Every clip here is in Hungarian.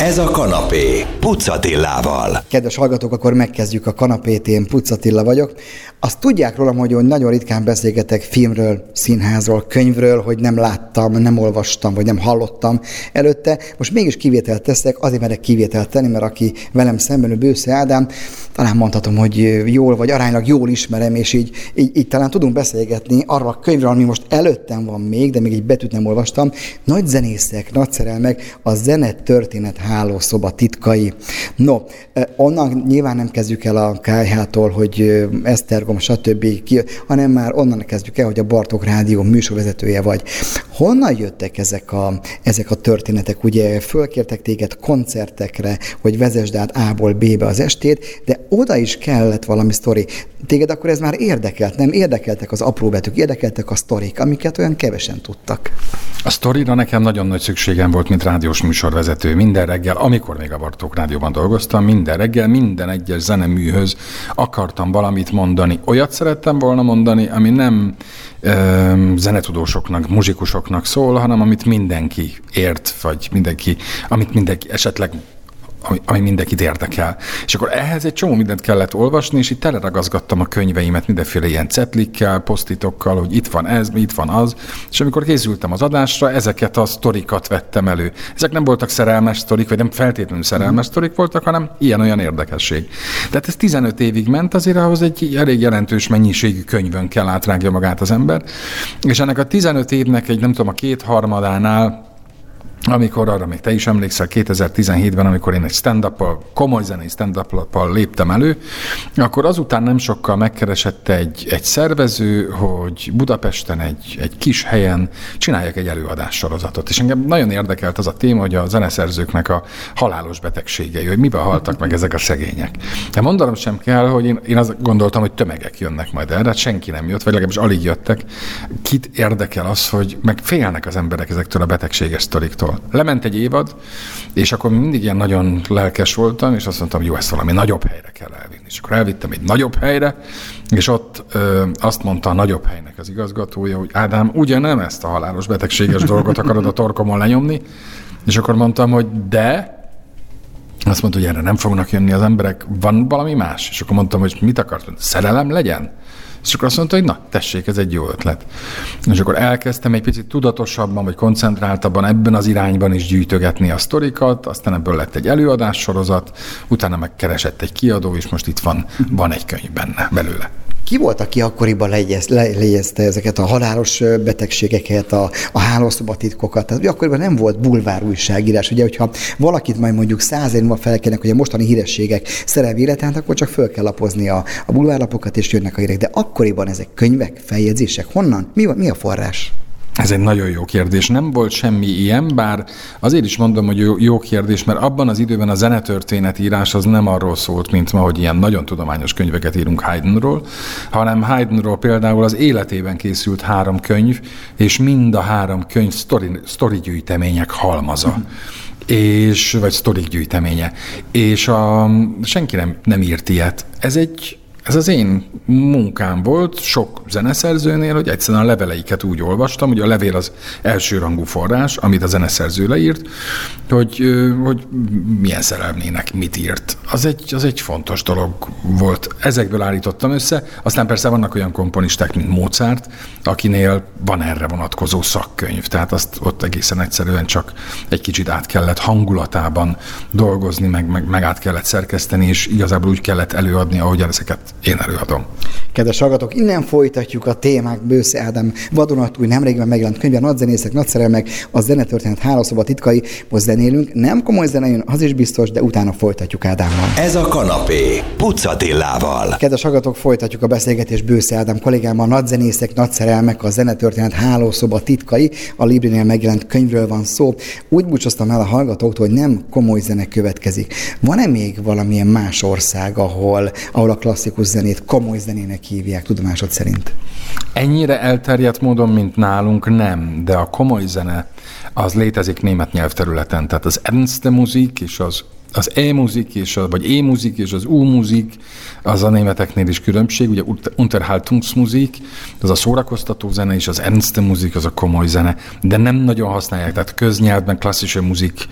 Ez a kanapé, Pucatillával. Kedves hallgatók, akkor megkezdjük a kanapét, én Pucatilla vagyok. Azt tudják rólam, hogy nagyon ritkán beszélgetek filmről, színházról, könyvről, hogy nem láttam, nem olvastam, vagy nem hallottam előtte. Most mégis kivételt teszek, azért merek kivételt tenni, mert aki velem szemben, ő Bősze Ádám, talán mondhatom, hogy jól vagy aránylag jól ismerem, és így, így, így talán tudunk beszélgetni arra a könyvről, ami most előttem van még, de még egy betűt nem olvastam. Nagy zenészek, nagy szerelmek, a zene történet hálószoba titkai. No, onnan nyilván nem kezdjük el a KH-tól, hogy Esztergom, stb., ki, hanem már onnan kezdjük el, hogy a Bartók Rádió műsorvezetője vagy. Honnan jöttek ezek a, ezek a történetek? Ugye fölkértek téged koncertekre, hogy vezesd át A-ból B-be az estét, de oda is kellett valami sztori. Téged akkor ez már érdekelt, nem? Érdekeltek az apró betűk, érdekeltek a sztorik, amiket olyan kevesen tudtak. A sztorira nekem nagyon nagy szükségem volt, mint rádiós műsorvezető. Minden reggel, amikor még a Bartók Rádióban dolgoztam, minden reggel, minden egyes zeneműhöz akartam valamit mondani. Olyat szerettem volna mondani, ami nem ö, zenetudósoknak, muzsikusoknak szól, hanem amit mindenki ért, vagy mindenki, amit mindenki esetleg ami, ami mindenkit érdekel. És akkor ehhez egy csomó mindent kellett olvasni, és itt teleragazgattam a könyveimet mindenféle ilyen cetlikkel, posztitokkal, hogy itt van ez, itt van az, és amikor készültem az adásra, ezeket a sztorikat vettem elő. Ezek nem voltak szerelmes sztorik, vagy nem feltétlenül szerelmes mm. sztorik voltak, hanem ilyen-olyan érdekesség. Tehát ez 15 évig ment, azért ahhoz egy elég jelentős mennyiségű könyvön kell átrágja magát az ember, és ennek a 15 évnek egy nem tudom, a kétharmadánál amikor arra még te is emlékszel, 2017-ben, amikor én egy stand komoly zenei stand léptem elő, akkor azután nem sokkal megkeresett egy, egy szervező, hogy Budapesten egy, egy kis helyen csináljak egy előadássorozatot. És engem nagyon érdekelt az a téma, hogy a zeneszerzőknek a halálos betegségei, hogy miben haltak meg ezek a szegények. De mondanom sem kell, hogy én, én azt gondoltam, hogy tömegek jönnek majd erre, hát senki nem jött, vagy legalábbis alig jöttek. Kit érdekel az, hogy meg félnek az emberek ezektől a betegséges sztoriktól, Szóval lement egy évad, és akkor mindig ilyen nagyon lelkes voltam, és azt mondtam, jó, ezt valami nagyobb helyre kell elvinni. És akkor elvittem egy nagyobb helyre, és ott ö, azt mondta a nagyobb helynek az igazgatója, hogy Ádám, ugye nem ezt a halálos betegséges dolgot akarod a torkomon lenyomni? És akkor mondtam, hogy de, azt mondta, hogy erre nem fognak jönni az emberek, van valami más? És akkor mondtam, hogy mit akart? Szerelem legyen? És akkor azt mondta, hogy na, tessék, ez egy jó ötlet. És akkor elkezdtem egy picit tudatosabban, vagy koncentráltabban ebben az irányban is gyűjtögetni a sztorikat, aztán ebből lett egy előadás sorozat, utána megkeresett egy kiadó, és most itt van, van egy könyv benne, belőle. Ki volt, aki akkoriban lejegyezte ezeket a halálos betegségeket, a, a hálószobatitkokat? Tehát akkoriban nem volt bulvár újságírás. Ugye, hogyha valakit majd mondjuk száz év múlva felkelnek, hogy a mostani hírességek szerelmi életát, akkor csak föl kell lapozni a, a bulvárlapokat, és jönnek a hírek. De akkoriban ezek könyvek, feljegyzések, honnan? Mi, mi a forrás? Ez egy nagyon jó kérdés. Nem volt semmi ilyen, bár azért is mondom, hogy jó, jó kérdés, mert abban az időben a zenetörténet írás az nem arról szólt, mint ma, hogy ilyen nagyon tudományos könyveket írunk Haydnról, hanem Haydnról például az életében készült három könyv, és mind a három könyv sztori, sztori gyűjtemények halmaza. és, vagy sztorik gyűjteménye. És a, senki nem, nem írt ilyet. Ez egy ez az én munkám volt sok zeneszerzőnél, hogy egyszerűen a leveleiket úgy olvastam, hogy a levél az elsőrangú forrás, amit a zeneszerző leírt, hogy, hogy milyen szerelmének mit írt. Az egy, az egy fontos dolog volt. Ezekből állítottam össze. Aztán persze vannak olyan komponisták, mint Mozart, akinél van erre vonatkozó szakkönyv. Tehát azt ott egészen egyszerűen csak egy kicsit át kellett hangulatában dolgozni, meg, meg, meg át kellett szerkeszteni, és igazából úgy kellett előadni, ahogy ezeket én előadom. Kedves hallgatók, innen folytatjuk a témák Bősze Ádám vadonatúj nemrégben megjelent könyve, nagy zenészek, nagy szerelmek, a zenetörténet hálószoba titkai. Most zenélünk, nem komoly zene jön, az is biztos, de utána folytatjuk Ádámmal. Ez a kanapé, Pucatillával. Kedves hallgatók, folytatjuk a beszélgetést Bősze Ádám kollégámmal, nagy zenészek, nagy szerelmek, a zenetörténet hálószoba titkai, a Librinél megjelent könyvről van szó. Úgy búcsúztam el a hallgatóktól, hogy nem komoly zene következik. Van-e még valamilyen más ország, ahol, ahol a klasszikus zenét komoly zenének hívják tudomásod szerint? Ennyire elterjedt módon, mint nálunk nem, de a komoly zene az létezik német nyelvterületen. Tehát az Ernste Musik és az Az e-muzik és a, vagy e-muzik és az u-muzik, az a németeknél is különbség, ugye Unterhaltungsmusik, az a szórakoztató zene, és az Ernste Musik, az a komoly zene, de nem nagyon használják, tehát köznyelvben klasszische muzik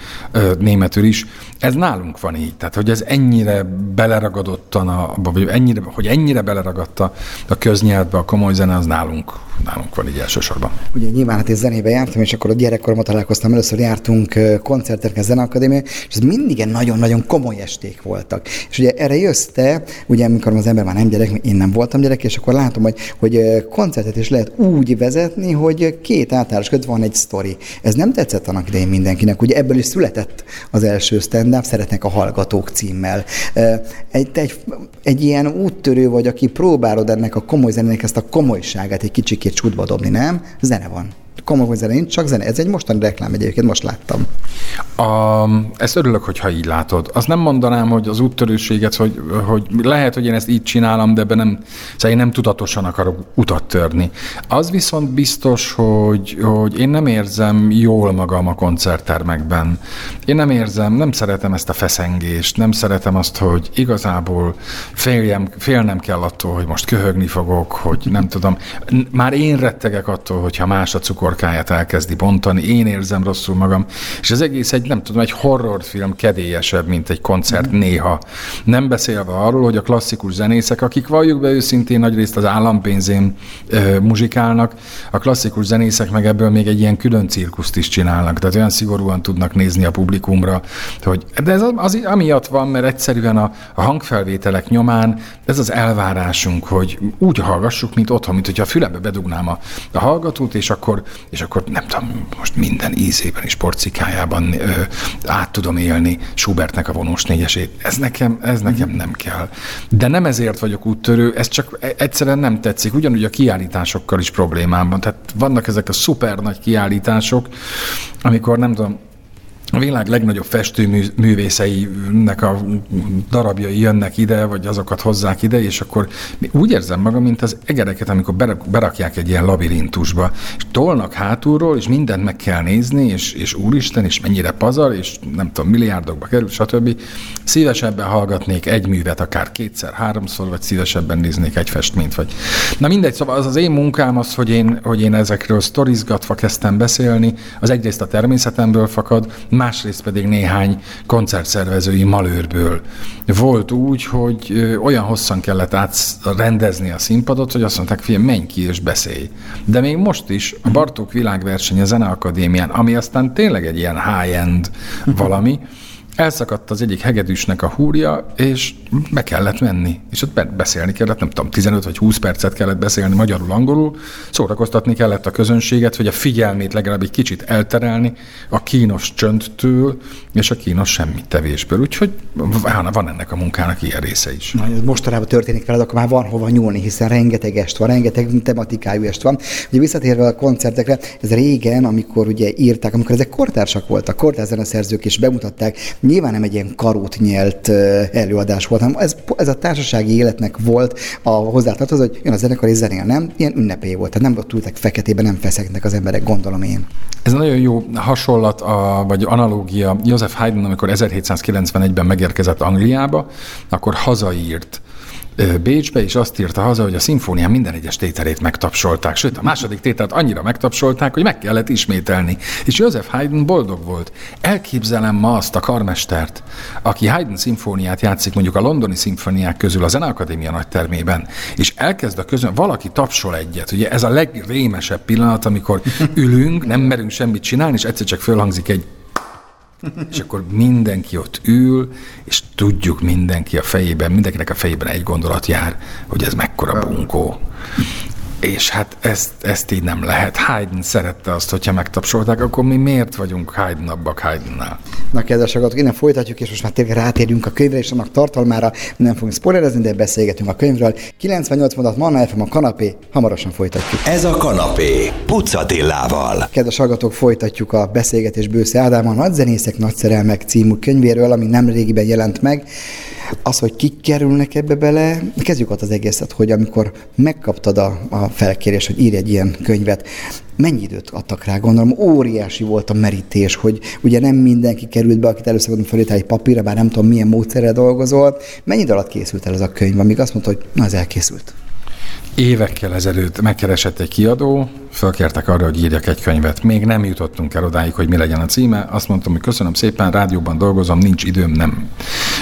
németül is. Ez nálunk van így, tehát hogy ez ennyire beleragadottan, a, vagy ennyire, hogy ennyire beleragadta a köznyelvbe a komoly zene, az nálunk, nálunk van így elsősorban. Ugye nyilván hát én zenébe jártam, és akkor a gyerekkoromban találkoztam, először jártunk koncertekre, zeneakadémia, és ez mindig egy nagyon-nagyon komoly esték voltak. És ugye erre jössz te, ugye amikor az ember már nem gyerek, én nem voltam gyerek, és akkor látom, hogy, hogy koncertet is lehet úgy vezetni, hogy két általános között van egy sztori. Ez nem tetszett annak idején mindenkinek. Ugye ebből is született az első stand-up, szeretnek a hallgatók címmel. Egy, egy, egy ilyen úttörő vagy, aki próbálod ennek a komoly zenének ezt a komolyságát egy kicsikét csútba dobni, nem? Zene van komoly zene nincs, csak zene. Ez egy mostani reklám egyébként, most láttam. A, ezt örülök, hogyha így látod. Azt nem mondanám, hogy az úttörőséget, hogy, hogy lehet, hogy én ezt így csinálom, de ebben nem, szóval én nem tudatosan akarok utat törni. Az viszont biztos, hogy, hogy én nem érzem jól magam a koncerttermekben. Én nem érzem, nem szeretem ezt a feszengést, nem szeretem azt, hogy igazából féljem, félnem kell attól, hogy most köhögni fogok, hogy nem tudom. Már én rettegek attól, hogyha más a cukor torkáját elkezdi bontani, én érzem rosszul magam, és az egész egy, nem tudom, egy horrorfilm kedélyesebb, mint egy koncert mm. néha. Nem beszélve arról, hogy a klasszikus zenészek, akik valljuk be őszintén nagyrészt az állampénzén e, muzsikálnak, a klasszikus zenészek meg ebből még egy ilyen külön cirkuszt is csinálnak, tehát olyan szigorúan tudnak nézni a publikumra, hogy de ez az, az amiatt van, mert egyszerűen a, a hangfelvételek nyomán ez az elvárásunk, hogy úgy hallgassuk, mint otthon, mint hogyha a fülembe bedugnám a, a hallgatót, és akkor és akkor nem tudom, most minden ízében és porcikájában ö, át tudom élni Schubertnek a vonós négyesét. Ez nekem, ez nekem nem kell. De nem ezért vagyok úttörő, ez csak e- egyszerűen nem tetszik. Ugyanúgy a kiállításokkal is problémám van. Tehát vannak ezek a szuper nagy kiállítások, amikor nem tudom, a világ legnagyobb festőművészeinek a darabjai jönnek ide, vagy azokat hozzák ide, és akkor úgy érzem magam, mint az egereket, amikor berakják egy ilyen labirintusba, és tolnak hátulról, és mindent meg kell nézni, és, és úristen, és mennyire pazar, és nem tudom, milliárdokba kerül, stb. Szívesebben hallgatnék egy művet, akár kétszer, háromszor, vagy szívesebben néznék egy festményt, vagy... Na mindegy, szóval az az én munkám az, hogy én, hogy én ezekről sztorizgatva kezdtem beszélni, az egyrészt a természetemből fakad, másrészt pedig néhány koncertszervezői malőrből. Volt úgy, hogy olyan hosszan kellett átrendezni a színpadot, hogy azt mondták, fiam, menj ki és beszélj. De még most is a Bartók világverseny a Zeneakadémián, ami aztán tényleg egy ilyen high-end valami, elszakadt az egyik hegedűsnek a húrja, és be kellett menni. És ott beszélni kellett, nem tudom, 15 vagy 20 percet kellett beszélni magyarul, angolul, szórakoztatni kellett a közönséget, hogy a figyelmét legalább egy kicsit elterelni a kínos csöndtől, és a kínos semmit tevésből. Úgyhogy van, van ennek a munkának ilyen része is. Na, ez mostanában történik veled, akkor már van hova nyúlni, hiszen rengeteg est van, rengeteg tematikájú est van. Ugye visszatérve a koncertekre, ez régen, amikor ugye írták, amikor ezek kortársak voltak, kortárzeneszerzők is bemutatták, nyilván nem egy ilyen karót nyelt előadás volt, hanem ez, ez a társasági életnek volt a hozzátartozó, hogy jön a zenekar és zenél, nem? Ilyen ünnepé volt, tehát nem ott ültek feketében, nem feszeknek az emberek, gondolom én. Ez nagyon jó hasonlat, a, vagy analógia. Joseph Haydn, amikor 1791-ben megérkezett Angliába, akkor hazaírt Bécsbe, és azt írta haza, hogy a szimfónián minden egyes tételét megtapsolták. Sőt, a második tételt annyira megtapsolták, hogy meg kellett ismételni. És József Haydn boldog volt. Elképzelem ma azt a karmestert, aki Haydn szimfóniát játszik mondjuk a londoni szimfóniák közül a Zeneakadémia nagy termében, és elkezd a közön, valaki tapsol egyet. Ugye ez a legrémesebb pillanat, amikor ülünk, nem merünk semmit csinálni, és egyszer csak fölhangzik egy és akkor mindenki ott ül, és tudjuk mindenki a fejében, mindenkinek a fejében egy gondolat jár, hogy ez mekkora bunkó. És hát ezt, ezt így nem lehet. Haydn szerette azt, hogyha megtapsolták, akkor mi miért vagyunk Haydnabbak Haydnnál? Na, kedves hallgatók, innen folytatjuk, és most már tényleg rátérünk a könyvre és annak tartalmára. Nem fogunk spoilerezni, de beszélgetünk a könyvről. 98 mondat Manna FM a kanapé, hamarosan folytatjuk. Ez a kanapé, Pucatillával. Kedves hallgatók, folytatjuk a beszélgetés Bősze Ádám a Nagyzenészek, Nagyszerelmek című könyvéről, ami nem régiben jelent meg. Az, hogy kik kerülnek ebbe bele, kezdjük ott az egészet, hogy amikor megkaptad a, a felkérés, hogy írj egy ilyen könyvet, mennyi időt adtak rá? Gondolom óriási volt a merítés, hogy ugye nem mindenki került be, akit először gondolom fölírtál egy papírra, bár nem tudom milyen módszerrel dolgozol. Mennyi idő alatt készült el ez a könyv, amíg azt mondta, hogy na, ez elkészült? Évekkel ezelőtt megkeresett egy kiadó, fölkértek arra, hogy írjak egy könyvet. Még nem jutottunk el odáig, hogy mi legyen a címe. Azt mondtam, hogy köszönöm szépen, rádióban dolgozom, nincs időm, nem.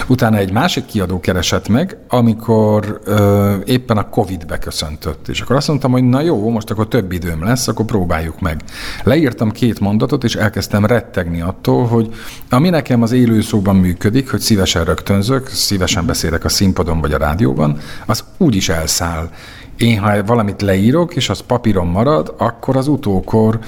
Utána egy másik kiadó keresett meg, amikor ö, éppen a Covid beköszöntött. És akkor azt mondtam, hogy na jó, most akkor több időm lesz, akkor próbáljuk meg. Leírtam két mondatot, és elkezdtem rettegni attól, hogy ami nekem az élő szóban működik, hogy szívesen rögtönzök, szívesen beszélek a színpadon vagy a rádióban, az úgy is elszáll. Én, ha valamit leírok, és az papíron marad, akkor az utókor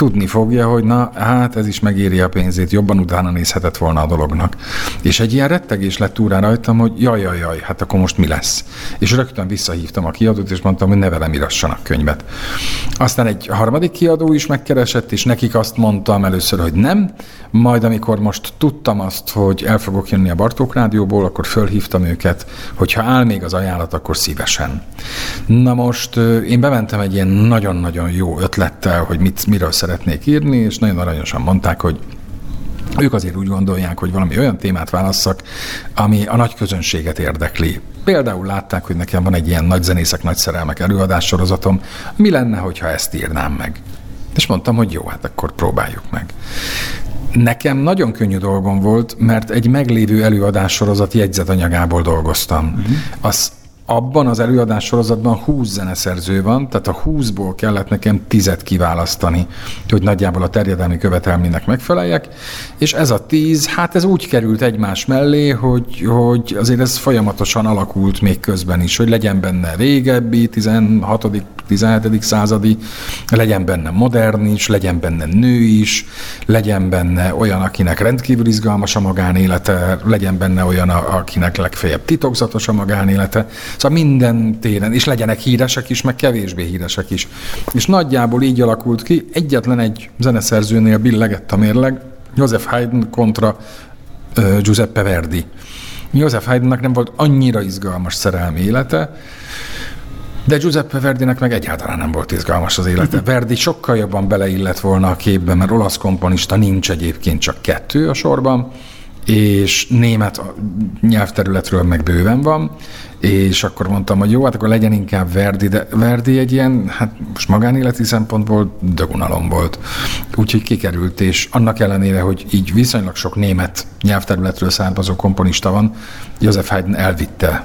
tudni fogja, hogy na, hát ez is megéri a pénzét, jobban utána nézhetett volna a dolognak. És egy ilyen rettegés lett túrán rajtam, hogy jaj, jaj, jaj, hát akkor most mi lesz? És rögtön visszahívtam a kiadót, és mondtam, hogy ne velem írassanak könyvet. Aztán egy harmadik kiadó is megkeresett, és nekik azt mondtam először, hogy nem, majd amikor most tudtam azt, hogy el fogok jönni a Bartók Rádióból, akkor fölhívtam őket, hogy ha áll még az ajánlat, akkor szívesen. Na most én bementem egy ilyen nagyon-nagyon jó ötlettel, hogy mit, miről szeretném szeretnék írni, és nagyon aranyosan mondták, hogy ők azért úgy gondolják, hogy valami olyan témát válasszak, ami a nagy közönséget érdekli. Például látták, hogy nekem van egy ilyen nagy zenészek, nagy szerelmek előadássorozatom, mi lenne, hogyha ezt írnám meg? És mondtam, hogy jó, hát akkor próbáljuk meg. Nekem nagyon könnyű dolgom volt, mert egy meglévő előadássorozat jegyzetanyagából dolgoztam. Uh-huh. Az abban az előadás sorozatban 20 zeneszerző van, tehát a 20-ból kellett nekem tizet kiválasztani, hogy nagyjából a terjedelmi követelménynek megfeleljek, és ez a 10, hát ez úgy került egymás mellé, hogy, hogy azért ez folyamatosan alakult még közben is, hogy legyen benne régebbi, 16 17. századi, legyen benne modern is, legyen benne nő is, legyen benne olyan, akinek rendkívül izgalmas a magánélete, legyen benne olyan, akinek legfeljebb titokzatos a magánélete. Szóval minden téren, és legyenek híresek is, meg kevésbé híresek is. És nagyjából így alakult ki, egyetlen egy zeneszerzőnél billegett a mérleg, Joseph Haydn kontra uh, Giuseppe Verdi. Joseph Haydnnak nem volt annyira izgalmas szerelmi élete, de Giuseppe Verdinek meg egyáltalán nem volt izgalmas az élete. Verdi sokkal jobban beleillett volna a képbe, mert olasz komponista nincs egyébként csak kettő a sorban, és német nyelvterületről meg bőven van, és akkor mondtam, hogy jó, hát akkor legyen inkább Verdi, de Verdi egy ilyen, hát most magánéleti szempontból dögunalom volt. Úgyhogy kikerült, és annak ellenére, hogy így viszonylag sok német nyelvterületről származó komponista van, József Haydn elvitte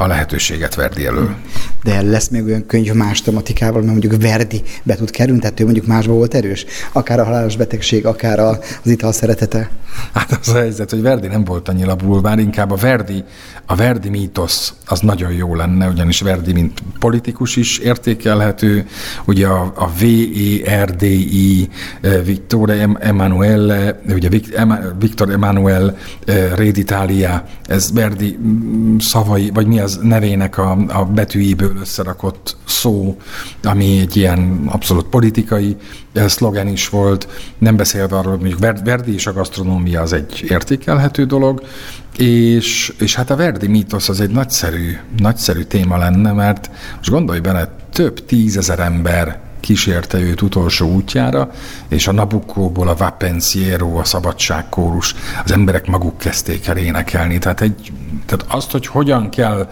a lehetőséget Verdi elől. De lesz még olyan könyv más tematikával, mert mondjuk Verdi be tud kerülni, tehát ő mondjuk másban volt erős? Akár a halálos betegség, akár az ital szeretete? Hát az a helyzet, hogy Verdi nem volt annyira bulvár, inkább a Verdi, a Verdi mítosz az nagyon jó lenne, ugyanis Verdi, mint politikus is értékelhető, ugye a, a VERDI, eh, Victor Emanuele, ugye Victor Emanuel eh, Reditalia, ez Verdi mm, szavai, vagy mi az nevének a, a betűiből összerakott szó, ami egy ilyen abszolút politikai eh, szlogen is volt, nem beszélve arról, hogy mondjuk Verdi és a gasztronómia az egy értékelhető dolog, és, és hát a Verdi mítosz az egy nagyszerű, nagyszerű téma lenne, mert most gondolj bele, több tízezer ember kísérte őt utolsó útjára, és a Nabukkóból a Vapensiero, a szabadságkórus, az emberek maguk kezdték el énekelni. Tehát, egy, tehát azt, hogy hogyan kell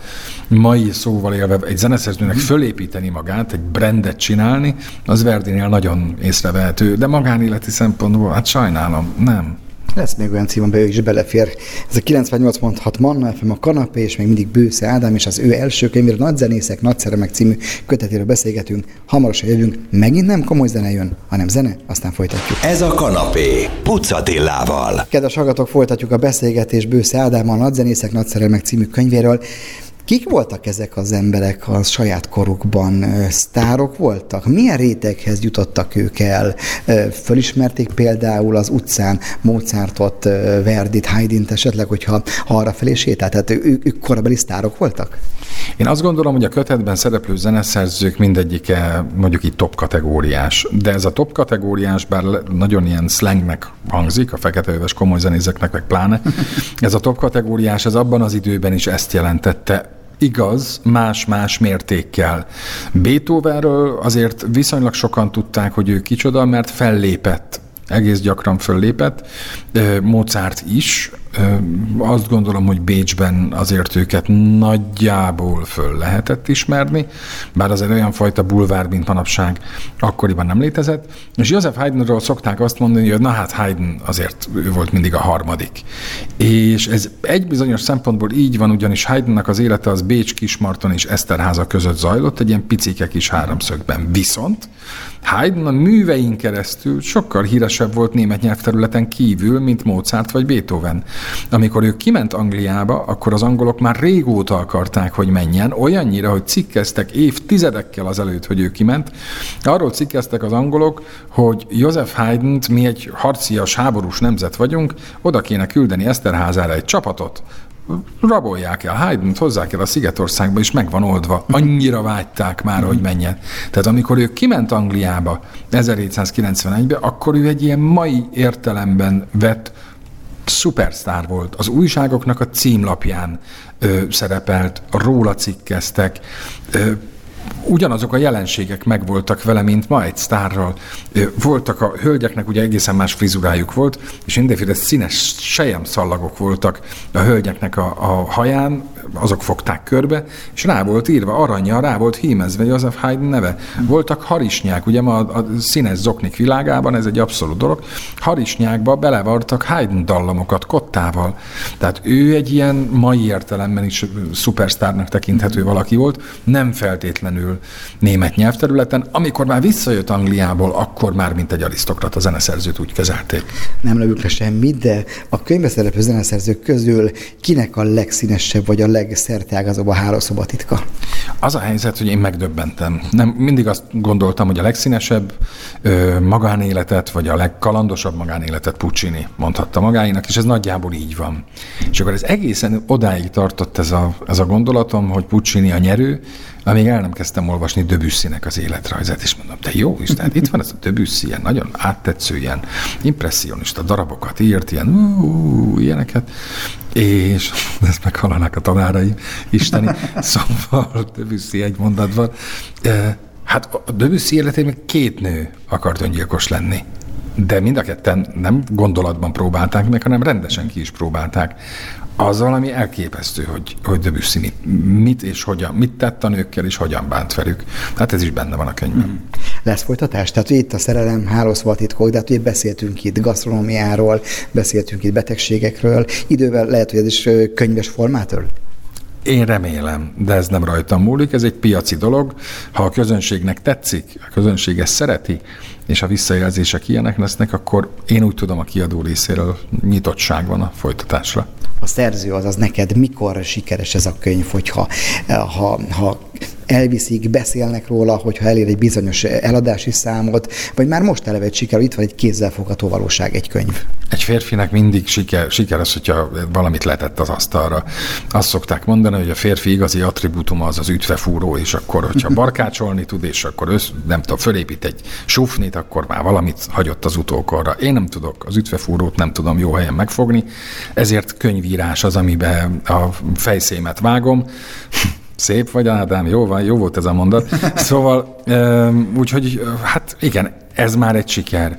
mai szóval élve egy zeneszerzőnek fölépíteni magát, egy brandet csinálni, az Verdinél nagyon észrevehető, de magánéleti szempontból, hát sajnálom, nem. Lesz még olyan cím, amiben ő is belefér. Ez a 98.6 Manna FM, a kanapé, és még mindig Bősze Ádám, és az ő első könyvéről Nagy zenészek, Nagy szeremek című kötetéről beszélgetünk. Hamarosan jövünk, megint nem komoly zene jön, hanem zene, aztán folytatjuk. Ez a kanapé, Pucatillával. Kedves hallgatók, folytatjuk a beszélgetés Bősze a Nagy zenészek, Nagy szeremek című könyvéről. Kik voltak ezek az emberek a saját korukban? Sztárok voltak? Milyen réteghez jutottak ők el? Fölismerték például az utcán Mozartot, Verdit, Haydn-t esetleg, hogyha arra felé sétált? Tehát ők, ők korabeli sztárok voltak? Én azt gondolom, hogy a kötetben szereplő zeneszerzők mindegyike mondjuk itt top kategóriás, de ez a top kategóriás, bár nagyon ilyen slangnek hangzik, a fekete komoly zenézeknek meg pláne, ez a top kategóriás, ez abban az időben is ezt jelentette, Igaz, más-más mértékkel. Beethovenről azért viszonylag sokan tudták, hogy ő kicsoda, mert fellépett egész gyakran föllépett. Mozart is, azt gondolom, hogy Bécsben azért őket nagyjából föl lehetett ismerni, bár azért olyan fajta bulvár, mint manapság akkoriban nem létezett. És József Haydnról szokták azt mondani, hogy na hát Haydn azért ő volt mindig a harmadik. És ez egy bizonyos szempontból így van, ugyanis Haydnnak az élete az Bécs, Kismarton és Eszterháza között zajlott, egy ilyen picike kis háromszögben. Viszont Haydn a művein keresztül sokkal híresebb volt német nyelvterületen kívül, mint Mozart vagy Beethoven. Amikor ő kiment Angliába, akkor az angolok már régóta akarták, hogy menjen, olyannyira, hogy cikkeztek évtizedekkel azelőtt, hogy ő kiment. Arról cikkeztek az angolok, hogy Joseph haydn mi egy harcias, háborús nemzet vagyunk, oda kéne küldeni Eszterházára egy csapatot, rabolják el, haydn hozzák el a Szigetországba, és meg van oldva. Annyira vágyták már, hogy menjen. Tehát amikor ő kiment Angliába 1791-ben, akkor ő egy ilyen mai értelemben vett szupersztár volt. Az újságoknak a címlapján ö, szerepelt, róla cikkeztek, ö, ugyanazok a jelenségek megvoltak vele, mint ma egy sztárral. Voltak a hölgyeknek, ugye egészen más frizurájuk volt, és mindenféle színes szallagok voltak a hölgyeknek a, a haján, azok fogták körbe, és rá volt írva aranya, rá volt hímezve Joseph Haydn neve. Voltak harisnyák, ugye ma a, a színes zoknik világában, ez egy abszolút dolog, harisnyákba belevartak Haydn dallamokat kottával. Tehát ő egy ilyen mai értelemben is szupersztárnak tekinthető valaki volt, nem feltétlenül német nyelvterületen. Amikor már visszajött Angliából, akkor már mint egy arisztokrata zeneszerzőt úgy kezelték. Nem lövünk le semmit, de a könyvbe szereplő zeneszerzők közül kinek a legszínesebb vagy a legszerteágazóbb a hálószoba titka? Az a helyzet, hogy én megdöbbentem. Nem, mindig azt gondoltam, hogy a legszínesebb ö, magánéletet, vagy a legkalandosabb magánéletet Puccini mondhatta magáinak, és ez nagyjából így van. És akkor ez egészen odáig tartott ez a, ez a gondolatom, hogy Puccini a nyerő, amíg el nem kezdtem olvasni Döbüsszinek az életrajzát, és mondom, de jó is, tehát itt van ez a Döbüsszi, ilyen nagyon áttetsző, ilyen impressionista darabokat írt, ilyen ú, ilyeneket, és ezt meghallanak a tanáraim, isteni, szóval Döbüsszi egy mondatban. Hát a Döbüsszi életében két nő akart öngyilkos lenni de mind a ketten nem gondolatban próbálták meg, hanem rendesen ki is próbálták az valami elképesztő, hogy, hogy Debussy mit, mit és hogyan, mit tett a nőkkel, és hogyan bánt velük. Hát ez is benne van a könyvben. Mm. Lesz folytatás? Tehát itt a szerelem hálószva titkok, de hát ugye beszéltünk itt gasztronómiáról, beszéltünk itt betegségekről. Idővel lehet, hogy ez is könyves formát öl? Én remélem, de ez nem rajtam múlik, ez egy piaci dolog. Ha a közönségnek tetszik, a közönség ezt szereti, és a visszajelzések ilyenek lesznek, akkor én úgy tudom a kiadó részéről nyitottság van a folytatásra. A szerző az az neked mikor sikeres ez a könyv, hogyha ha, ha elviszik, beszélnek róla, hogyha elér egy bizonyos eladási számot, vagy már most eleve egy siker, itt van egy kézzelfogható valóság, egy könyv. Egy férfinek mindig siker, sikeres, hogyha valamit letett az asztalra. Azt szokták mondani, hogy a férfi igazi attribútuma az az ütvefúró, és akkor, hogyha barkácsolni tud, és akkor össz, nem tudom, fölépít egy sufnit, akkor már valamit hagyott az utókorra. Én nem tudok, az ütvefúrót nem tudom jó helyen megfogni, ezért könyvírás az, amiben a fejszémet vágom, Szép vagy, Ádám, jó, van, jó volt ez a mondat. Szóval, úgyhogy, hát igen, ez már egy siker.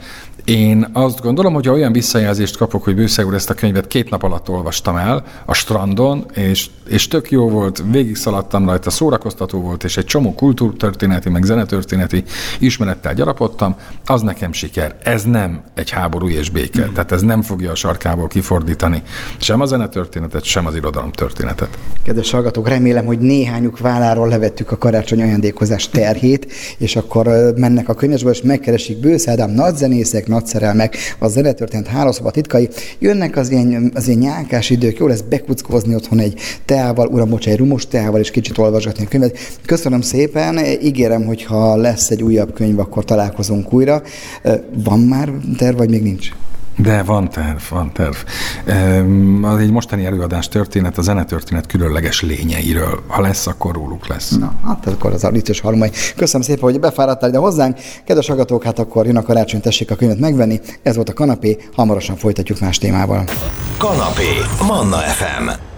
Én azt gondolom, hogy olyan visszajelzést kapok, hogy Bőszeg úr ezt a könyvet két nap alatt olvastam el a strandon, és, és tök jó volt, végig szaladtam rajta, szórakoztató volt, és egy csomó kultúrtörténeti, meg zenetörténeti ismerettel gyarapodtam, az nekem siker. Ez nem egy háború és béke, mm. tehát ez nem fogja a sarkából kifordítani sem a zenetörténetet, sem az irodalom történetet. Kedves hallgatók, remélem, hogy néhányuk válláról levettük a karácsony ajándékozás terhét, és akkor mennek a könyvesbe, és megkeresik Bősz Ádám nagyzenészek, nagy nagyszerelmek, a zenetörténet hálószoba titkai, jönnek az ilyen, az ilyen nyálkás idők, jó lesz bekuckozni otthon egy teával, uram, bocsánat, egy rumos teával, és kicsit olvasgatni a könyvet. Köszönöm szépen, ígérem, hogy ha lesz egy újabb könyv, akkor találkozunk újra. Van már terv, vagy még nincs? De van terv, van terv. Az egy mostani előadás történet, a zenetörténet különleges lényeiről. Ha lesz, akkor róluk lesz. Na, hát akkor az Alicius Harmai. Köszönöm szépen, hogy befáradtál ide hozzánk. Kedves hallgatók, hát akkor jön a karácsony, tessék a könyvet megvenni. Ez volt a kanapé, hamarosan folytatjuk más témával. Kanapé, Manna FM.